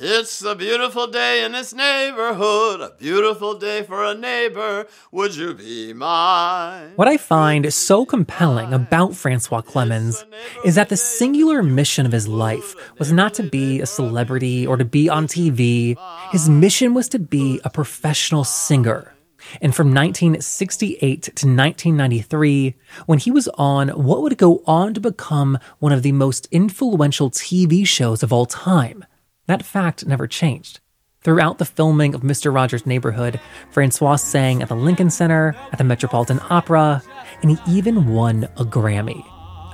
It's a beautiful day in this neighborhood, a beautiful day for a neighbor. Would you be mine? What I find so compelling about Francois Clemmons is that the singular mission of his life was not to be a celebrity or to be on TV. His mission was to be a professional singer. And from 1968 to 1993, when he was on what would go on to become one of the most influential TV shows of all time, that fact never changed. Throughout the filming of Mr. Rogers' Neighborhood, Francois sang at the Lincoln Center, at the Metropolitan Opera, and he even won a Grammy.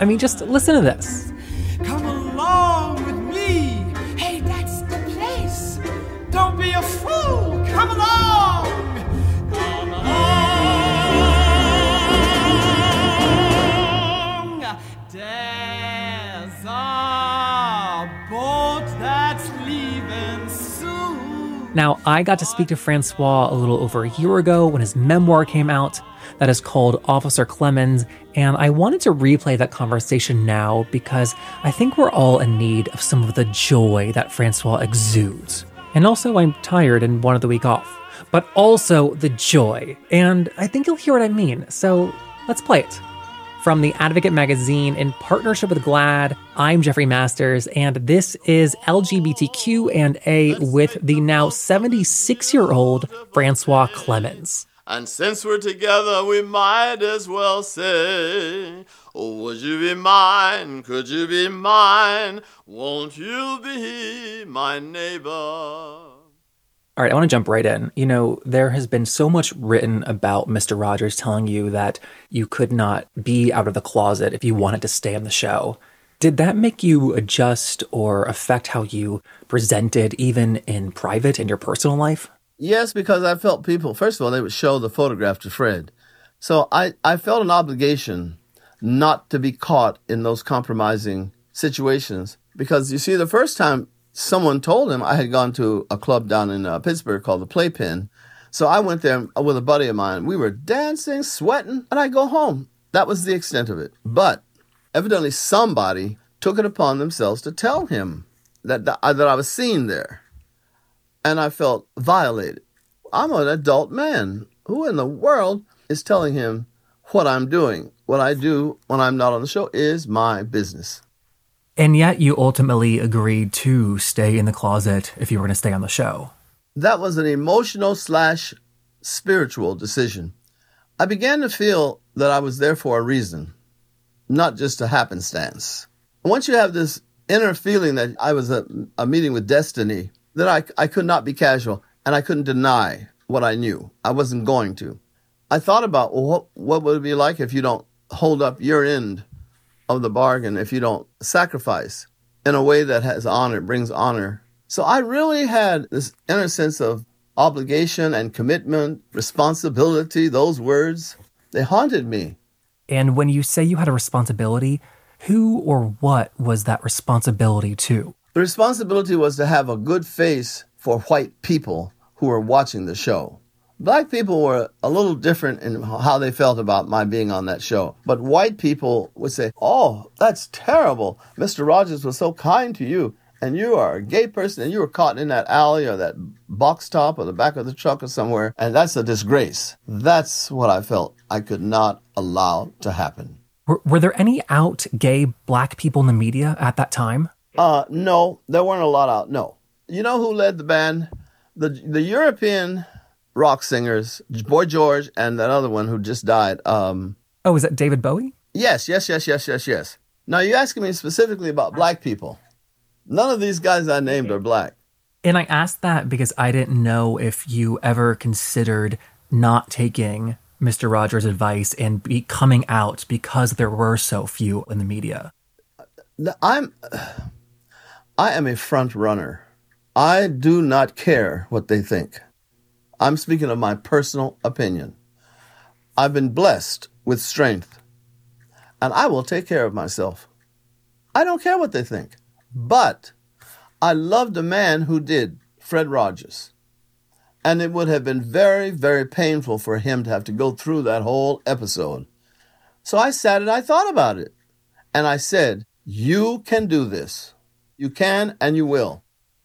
I mean, just listen to this. Come along with me. Hey, that's the place. Don't be a Now, I got to speak to Francois a little over a year ago when his memoir came out that is called Officer Clemmons, and I wanted to replay that conversation now because I think we're all in need of some of the joy that Francois exudes. And also, I'm tired and wanted the week off, but also the joy, and I think you'll hear what I mean, so let's play it. From the Advocate magazine in partnership with GLAAD, I'm Jeffrey Masters, and this is LGBTQ and A with the now 76 year old Francois Clemmons. And since we're together, we might as well say, Oh, would you be mine? Could you be mine? Won't you be my neighbor? All right, I want to jump right in. You know, there has been so much written about Mr. Rogers telling you that you could not be out of the closet if you wanted to stay on the show. Did that make you adjust or affect how you presented, even in private, in your personal life? Yes, because I felt people, first of all, they would show the photograph to Fred. So I, I felt an obligation not to be caught in those compromising situations. Because you see, the first time someone told him I had gone to a club down in uh, Pittsburgh called the Playpen. So I went there with a buddy of mine. We were dancing, sweating, and I go home. That was the extent of it. But evidently somebody took it upon themselves to tell him that, that, that I was seen there. And I felt violated. I'm an adult man. Who in the world is telling him what I'm doing? What I do when I'm not on the show is my business. And yet you ultimately agreed to stay in the closet if you were going to stay on the show. That was an emotional slash spiritual decision. I began to feel that I was there for a reason, not just a happenstance. Once you have this inner feeling that I was a, a meeting with destiny, that I, I could not be casual and I couldn't deny what I knew. I wasn't going to. I thought about well, what, what would it be like if you don't hold up your end of the bargain, if you don't sacrifice in a way that has honor, brings honor. So I really had this inner sense of obligation and commitment, responsibility, those words, they haunted me. And when you say you had a responsibility, who or what was that responsibility to? The responsibility was to have a good face for white people who were watching the show. Black people were a little different in how they felt about my being on that show. But white people would say, Oh, that's terrible. Mr. Rogers was so kind to you, and you are a gay person, and you were caught in that alley or that box top or the back of the truck or somewhere, and that's a disgrace. That's what I felt I could not allow to happen. Were, were there any out gay black people in the media at that time? Uh, no, there weren't a lot out. No. You know who led the band? The, the European rock singers, Boy George and that other one who just died. Um, Oh, is that David Bowie? yes, yes, yes, yes, yes, yes. Now you're asking me specifically about black people. None of these guys I named are black. And I asked that because I didn't know if you ever considered not taking Mr. Rogers' advice and be coming out because there were so few in the media. I'm, I am a front runner. I do not care what they think. I'm speaking of my personal opinion. I've been blessed with strength, and I will take care of myself. I don't care what they think. But I loved a man who did, Fred Rogers. And it would have been very, very painful for him to have to go through that whole episode. So I sat and I thought about it. And I said, You can do this. You can and you will.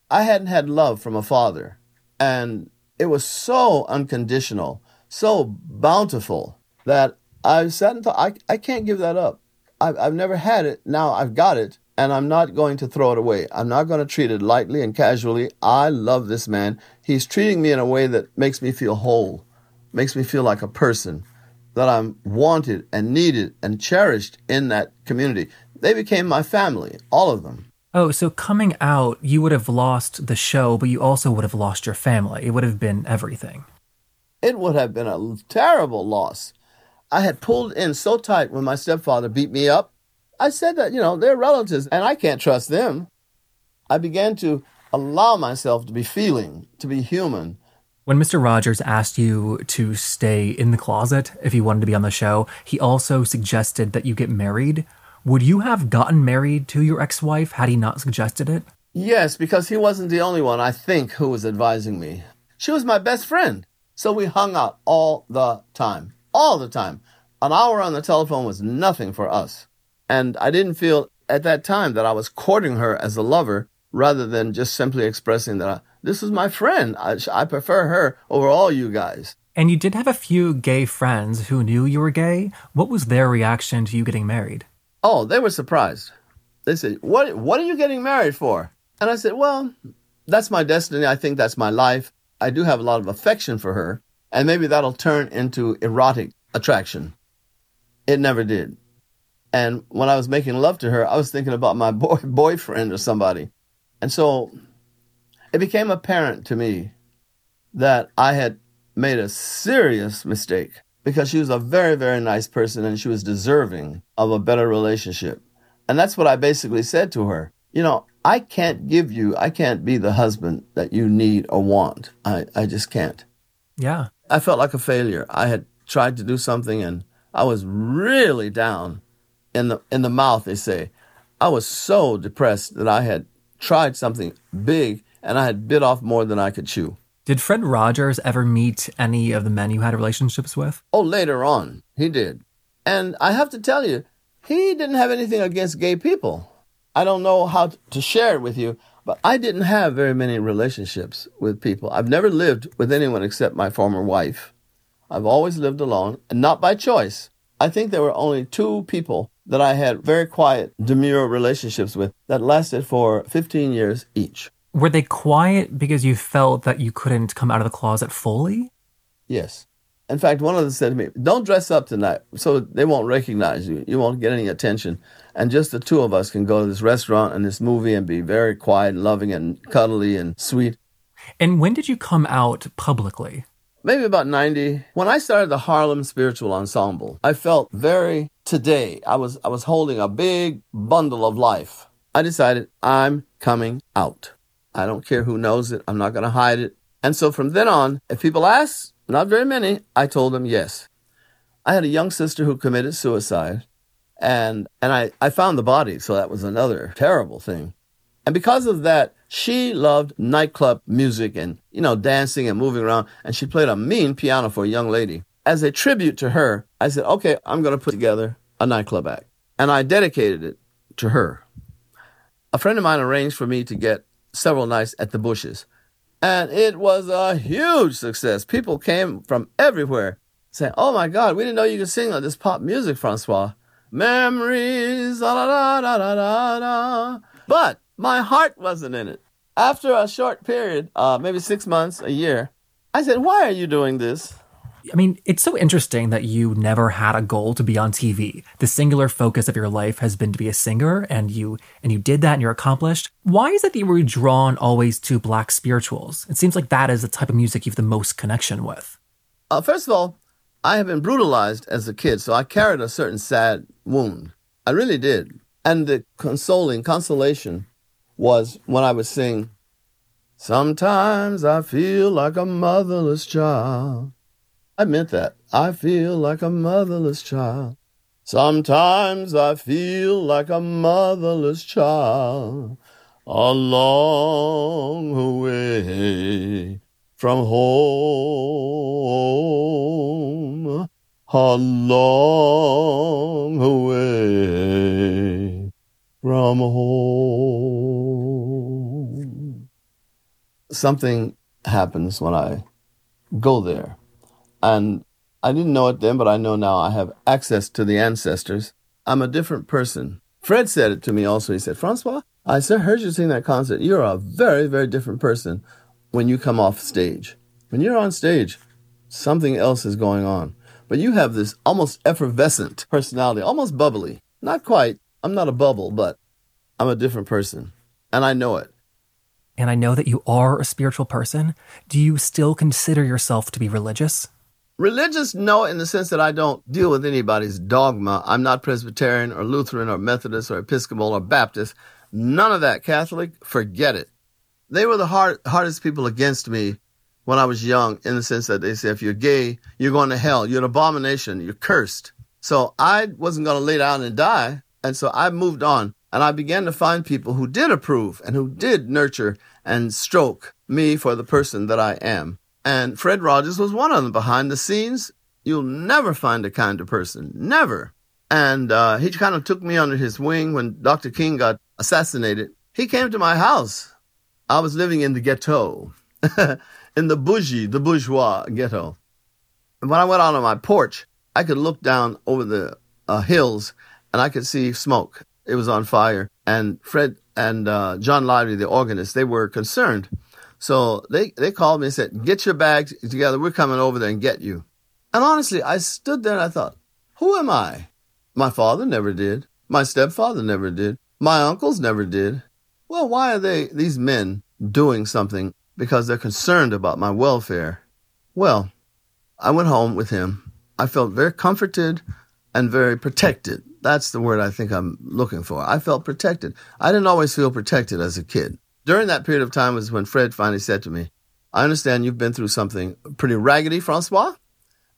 I hadn't had love from a father. And it was so unconditional, so bountiful that I sat and thought, I, I can't give that up. I've, I've never had it. Now I've got it, and I'm not going to throw it away. I'm not going to treat it lightly and casually. I love this man. He's treating me in a way that makes me feel whole, makes me feel like a person, that I'm wanted and needed and cherished in that community. They became my family, all of them. Oh, so coming out, you would have lost the show, but you also would have lost your family. It would have been everything. It would have been a terrible loss. I had pulled in so tight when my stepfather beat me up. I said that, you know, they're relatives and I can't trust them. I began to allow myself to be feeling, to be human. When Mr. Rogers asked you to stay in the closet if you wanted to be on the show, he also suggested that you get married. Would you have gotten married to your ex wife had he not suggested it? Yes, because he wasn't the only one, I think, who was advising me. She was my best friend. So we hung out all the time all the time. An hour on the telephone was nothing for us. And I didn't feel at that time that I was courting her as a lover rather than just simply expressing that I, this is my friend. I, I prefer her over all you guys. And you did have a few gay friends who knew you were gay. What was their reaction to you getting married? Oh, they were surprised. They said, "What? What are you getting married for?" And I said, "Well, that's my destiny. I think that's my life. I do have a lot of affection for her, and maybe that'll turn into erotic attraction. It never did. And when I was making love to her, I was thinking about my boy, boyfriend or somebody. And so it became apparent to me that I had made a serious mistake because she was a very, very nice person and she was deserving of a better relationship. And that's what I basically said to her. You know, I can't give you, I can't be the husband that you need or want. I, I just can't. Yeah. I felt like a failure. I had tried to do something and I was really down in the in the mouth, they say. I was so depressed that I had tried something big and I had bit off more than I could chew. Did Fred Rogers ever meet any of the men you had relationships with? Oh, later on, he did. And I have to tell you, he didn't have anything against gay people. I don't know how to share it with you, but I didn't have very many relationships with people. I've never lived with anyone except my former wife. I've always lived alone, and not by choice. I think there were only two people that I had very quiet, demure relationships with that lasted for 15 years each. Were they quiet because you felt that you couldn't come out of the closet fully? Yes. In fact, one of them said to me, Don't dress up tonight so they won't recognize you. You won't get any attention. And just the two of us can go to this restaurant and this movie and be very quiet and loving and cuddly and sweet. And when did you come out publicly? maybe about 90 when i started the harlem spiritual ensemble i felt very today i was i was holding a big bundle of life i decided i'm coming out i don't care who knows it i'm not going to hide it and so from then on if people ask not very many i told them yes i had a young sister who committed suicide and and i i found the body so that was another terrible thing and because of that she loved nightclub music and, you know, dancing and moving around. And she played a mean piano for a young lady. As a tribute to her, I said, okay, I'm going to put together a nightclub act. And I dedicated it to her. A friend of mine arranged for me to get several nights at the Bushes. And it was a huge success. People came from everywhere saying, Oh my God, we didn't know you could sing like this pop music, Francois. Memories, da da da da da da. But my heart wasn't in it. After a short period, uh, maybe six months, a year, I said, Why are you doing this? I mean, it's so interesting that you never had a goal to be on TV. The singular focus of your life has been to be a singer, and you and you did that, and you're accomplished. Why is it that you were drawn always to black spirituals? It seems like that is the type of music you have the most connection with. Uh, first of all, I have been brutalized as a kid, so I carried a certain sad wound. I really did, and the consoling consolation was when I would sing, Sometimes I feel like a motherless child. I meant that. I feel like a motherless child. Sometimes I feel like a motherless child. A long way from home. A long way from home. something happens when I go there. And I didn't know it then, but I know now I have access to the ancestors. I'm a different person. Fred said it to me also. He said, Francois, I heard you sing that concert. You're a very, very different person when you come off stage. When you're on stage, something else is going on. But you have this almost effervescent personality, almost bubbly. Not quite. I'm not a bubble, but I'm a different person. And I know it. And I know that you are a spiritual person. Do you still consider yourself to be religious? Religious, no, in the sense that I don't deal with anybody's dogma. I'm not Presbyterian or Lutheran or Methodist or Episcopal or Baptist. None of that. Catholic, forget it. They were the hard, hardest people against me when I was young, in the sense that they say if you're gay, you're going to hell. You're an abomination. You're cursed. So I wasn't going to lay down and die. And so I moved on and I began to find people who did approve and who did nurture and stroke me for the person that I am. And Fred Rogers was one of them. Behind the scenes, you'll never find a kinder person. Never. And uh, he kind of took me under his wing when Dr. King got assassinated. He came to my house. I was living in the ghetto, in the bougie, the bourgeois ghetto. And when I went out on my porch, I could look down over the uh, hills and I could see smoke. It was on fire. And Fred and uh, John Lively, the organist, they were concerned. So they, they called me and said, get your bags together. We're coming over there and get you. And honestly, I stood there and I thought, who am I? My father never did. My stepfather never did. My uncles never did. Well, why are they, these men, doing something because they're concerned about my welfare? Well, I went home with him. I felt very comforted and very protected. That's the word I think I'm looking for. I felt protected. I didn't always feel protected as a kid. During that period of time was when Fred finally said to me, I understand you've been through something pretty raggedy, Francois,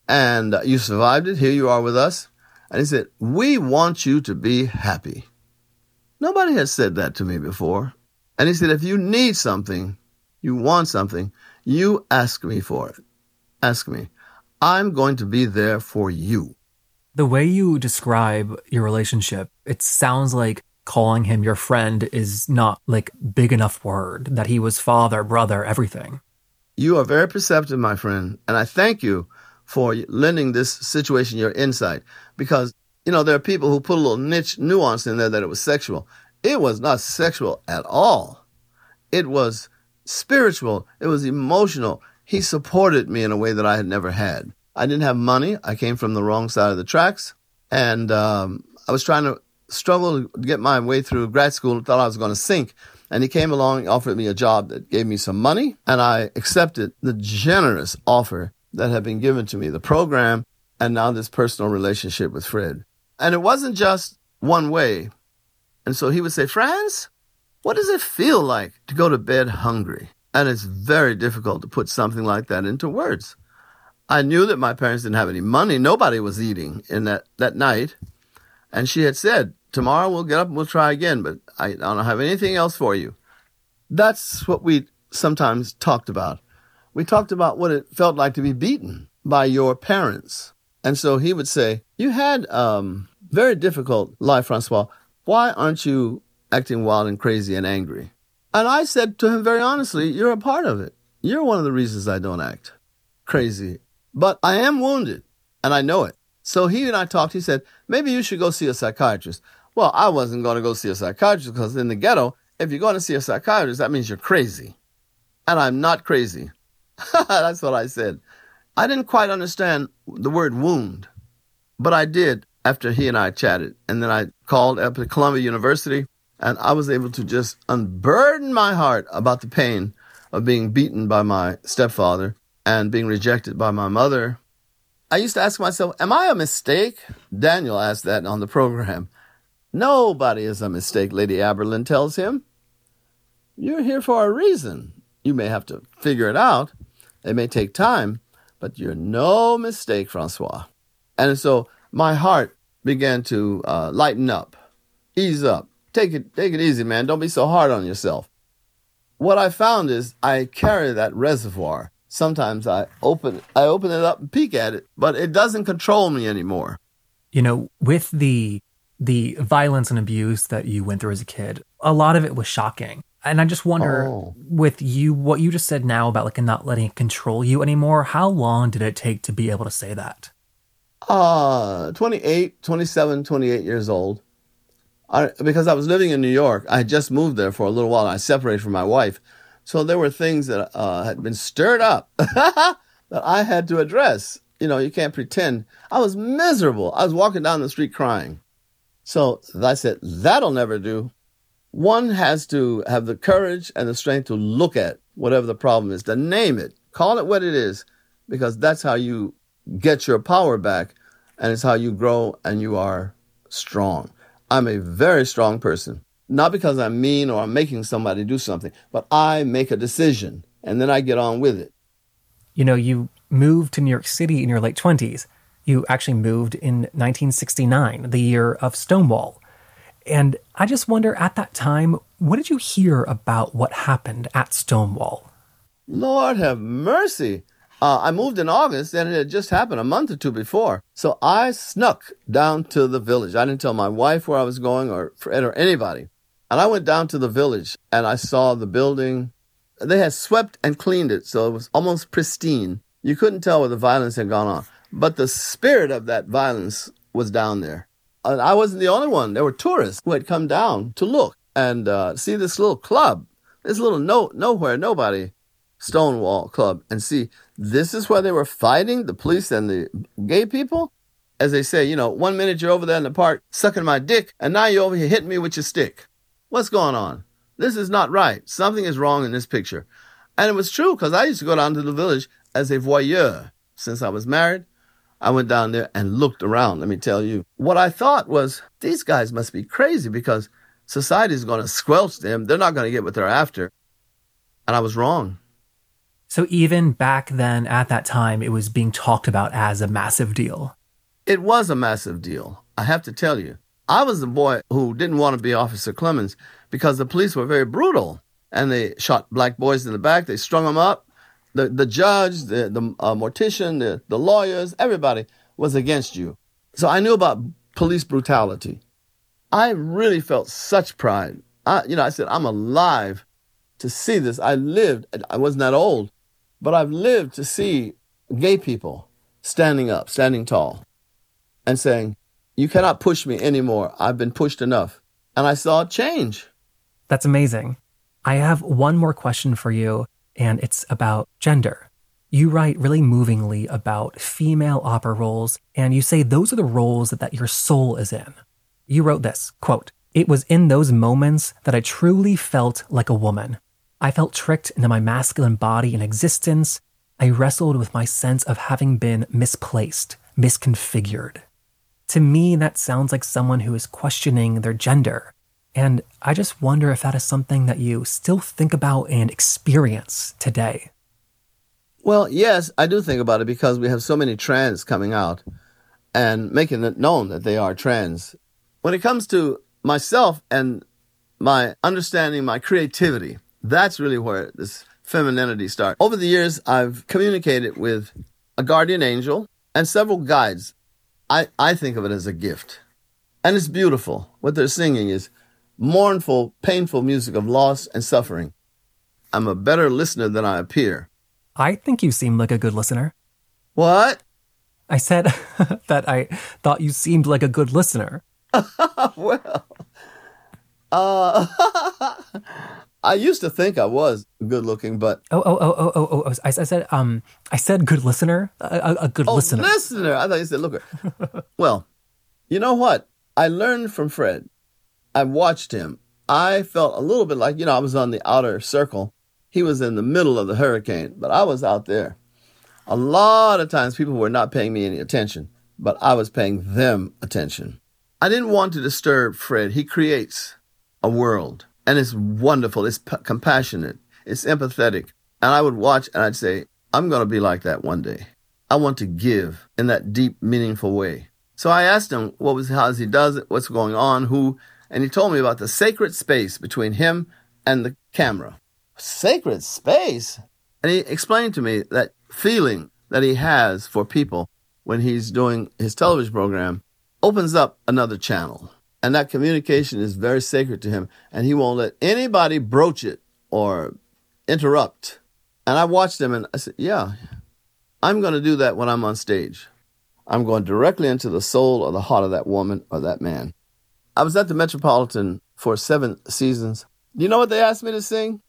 and you survived it. Here you are with us. And he said, We want you to be happy. Nobody has said that to me before. And he said, If you need something, you want something, you ask me for it. Ask me. I'm going to be there for you. The way you describe your relationship, it sounds like calling him your friend is not like big enough word, that he was father, brother, everything. You are very perceptive, my friend, and I thank you for lending this situation your insight because, you know, there are people who put a little niche nuance in there that it was sexual. It was not sexual at all. It was spiritual. It was emotional. He supported me in a way that I had never had. I didn't have money. I came from the wrong side of the tracks. And um, I was trying to struggle to get my way through grad school, thought I was going to sink. And he came along, offered me a job that gave me some money, and I accepted the generous offer that had been given to me, the program, and now this personal relationship with Fred. And it wasn't just one way. And so he would say, Franz, what does it feel like to go to bed hungry? And it's very difficult to put something like that into words. I knew that my parents didn't have any money. Nobody was eating in that, that night. And she had said, tomorrow we'll get up and we'll try again, but I don't have anything else for you. That's what we sometimes talked about. We talked about what it felt like to be beaten by your parents. And so he would say, you had, um, very difficult life, Francois. Why aren't you acting wild and crazy and angry? And I said to him very honestly, you're a part of it. You're one of the reasons I don't act crazy but I am wounded, and I know it. So he and I talked. He said, maybe you should go see a psychiatrist. Well, I wasn't going to go see a psychiatrist because in the ghetto, if you're going to see a psychiatrist, that means you're crazy. And I'm not crazy. That's what I said. I didn't quite understand the word wound, but I did after he and I chatted. And then I called up to Columbia University and I was able to just unburden my heart about the pain of being beaten by my stepfather and being rejected by my mother, I used to ask myself, Am I a mistake? Daniel asked that on the program. Nobody is a mistake, Lady Aberlin tells him. You're here for a reason. You may have to figure it out. It may take time, but you're no mistake, Francois. And so my heart began to uh, lighten up, ease up. Take it, take it easy, man. Don't be so hard on yourself. What I found is I carry that reservoir sometimes I open I open it up and peek at it, but it doesn't control me anymore. You know, with the the violence and abuse that you went through as a kid, a lot of it was shocking. And I just wonder, Oh. with you, what you just said now about like not letting it control you anymore, how long did it take to be able to say that? Uh, 28, 27, 28 years old. I, because I was living in New York. I had just moved there for a little while. I separated from my wife. So there were things that uh, had been stirred up that I had to address. You know, you can't pretend. I was miserable. I was walking down the street crying. So I said, that'll never do. One has to have the courage and the strength to look at whatever the problem is, to name it, call it what it is, because that's how you get your power back and it's how you grow and you are strong. I'm a very strong person, not because I'm mean or I'm making somebody do something, but I make a decision and then I get on with it. You know, you moved to New York City in your late 20s. You actually moved in 1969, the year of Stonewall. And I just wonder at that time, what did you hear about what happened at Stonewall? Lord have mercy. Uh, I moved in August and it had just happened a month or two before. So I snuck down to the village. I didn't tell my wife where I was going or Fred or anybody. And I went down to the village and I saw the building. They had swept and cleaned it, so it was almost pristine. You couldn't tell where the violence had gone on. But the spirit of that violence was down there. And I wasn't the only one. There were tourists who had come down to look and uh, see this little club, this little no nowhere, nobody Stonewall Club, and see this is where they were fighting the police and the gay people. As they say, you know, one minute you're over there in the park sucking my dick, and now you're over here hitting me with your stick. What's going on? This is not right. Something is wrong in this picture. And it was true because I used to go down to the village as a voyeur. Since I was married, I went down there and looked around. Let me tell you. What I thought was, these guys must be crazy because society is going to squelch them. They're not going to get what they're after. And I was wrong. So even back then, at that time, it was being talked about as a massive deal. It was a massive deal. I have to tell you. I was the boy who didn't want to be Officer Clemmons because the police were very brutal and they shot black boys in the back. They strung them up. The, the judge, the, the uh, mortician, the, the lawyers, everybody was against you. So I knew about police brutality. I really felt such pride. I, you know, I said, I'm alive to see this. I lived, I wasn't that old, but I've lived to see gay people standing up, standing tall, and saying, You cannot push me anymore. I've been pushed enough. And I saw change. That's amazing. I have one more question for you, and it's about gender. You write really movingly about female opera roles, and you say those are the roles that, that your soul is in. You wrote this quote, It was in those moments that I truly felt like a woman. I felt tricked into my masculine body and existence. I wrestled with my sense of having been misplaced, misconfigured. To me, that sounds like someone who is questioning their gender. And I just wonder if that is something that you still think about and experience today. Well, yes, I do think about it because we have so many trans coming out and making it known that they are trans. When it comes to myself and my understanding, my creativity, that's really where this femininity starts. Over the years, I've communicated with a guardian angel and several guides. I, I think of it as a gift. And it's beautiful. What they're singing is mournful, painful music of loss and suffering. I'm a better listener than I appear. I think you seem like a good listener. What? I said that I thought you seemed like a good listener. well, uh, I used to think I was good looking, but Oh, oh, oh, oh, oh, oh. I, I said, um, I said good listener, a, a, a good oh, listener. listener. I thought you said looker. well, you know what? I learned from Fred. I watched him. I felt a little bit like, you know, I was on the outer circle. He was in the middle of the hurricane, but I was out there. A lot of times people were not paying me any attention, but I was paying them attention. I didn't want to disturb Fred. He creates a world and it's wonderful. It's p- compassionate. It's empathetic. And I would watch and I'd say, I'm going to be like that one day. I want to give in that deep, meaningful way. So I asked him what was, how he does it, what's going on, who, and he told me about the sacred space between him and the camera. Sacred space? And he explained to me that feeling that he has for people when he's doing his television program opens up another channel. And that communication is very sacred to him. And he won't let anybody broach it or interrupt. And I watched him and I said, Yeah, I'm going to do that when I'm on stage. I'm going directly into the soul or the heart of that woman or that man. I was at the Metropolitan for seven seasons. You know what they asked me to sing?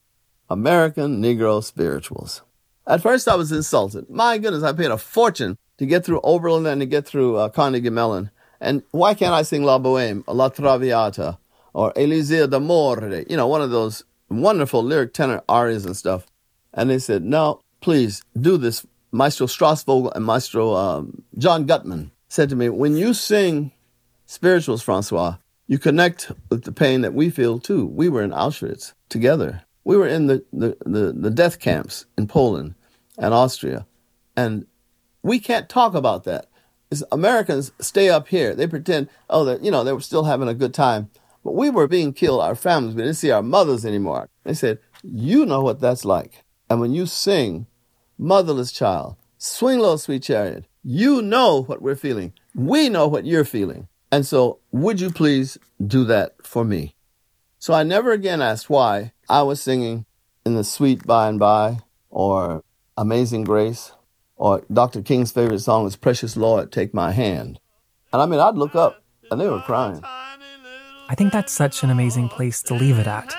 American Negro Spirituals. At first, I was insulted. My goodness, I paid a fortune to get through Oberlin and to get through uh, Carnegie Mellon. And why can't I sing La Boheme, La Traviata, or Elisir d'Amore? You know, one of those wonderful lyric tenor arias and stuff. And they said, no, please do this. Maestro Strasfogel and Maestro um, John Gutman said to me, when you sing spirituals, Francois, you connect with the pain that we feel too. We were in Auschwitz together. We were in the, the, the, the death camps in Poland and Austria. And we can't talk about that. As Americans stay up here. They pretend, oh, that you know, they were still having a good time. But we were being killed, our families. We didn't see our mothers anymore. They said, you know what that's like. And when you sing, Motherless Child, Swing Low, Sweet Chariot, you know what we're feeling. We know what you're feeling. And so, would you please do that for me? So I never again asked why I was singing in the sweet by and by or Amazing Grace or Dr. King's favorite song is Precious Lord, Take My Hand. And I mean, I'd look up and they were crying. I think that's such an amazing place to leave it at.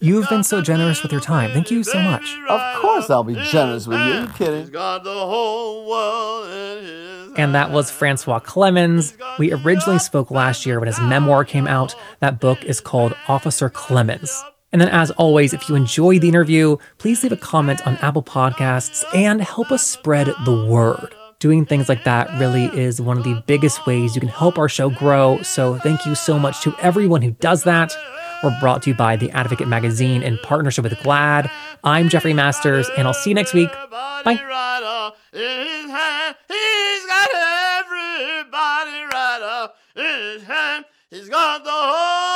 You've been so generous with your time. Thank you so much. Of course, I'll be generous with you. Are you kidding? And that was Francois Clemmons. We originally spoke last year when his memoir came out. That book is called Officer Clemmons. And then, as always, if you enjoyed the interview, please leave a comment on Apple Podcasts and help us spread the word. Doing things like that really is one of the biggest ways you can help our show grow. So, thank you so much to everyone who does that. We're brought to you by The Advocate Magazine in partnership with GLAAD. I'm Jeffrey Masters, and I'll see you next week. Bye. In his hand. He's got everybody right up in his hand. He's got the whole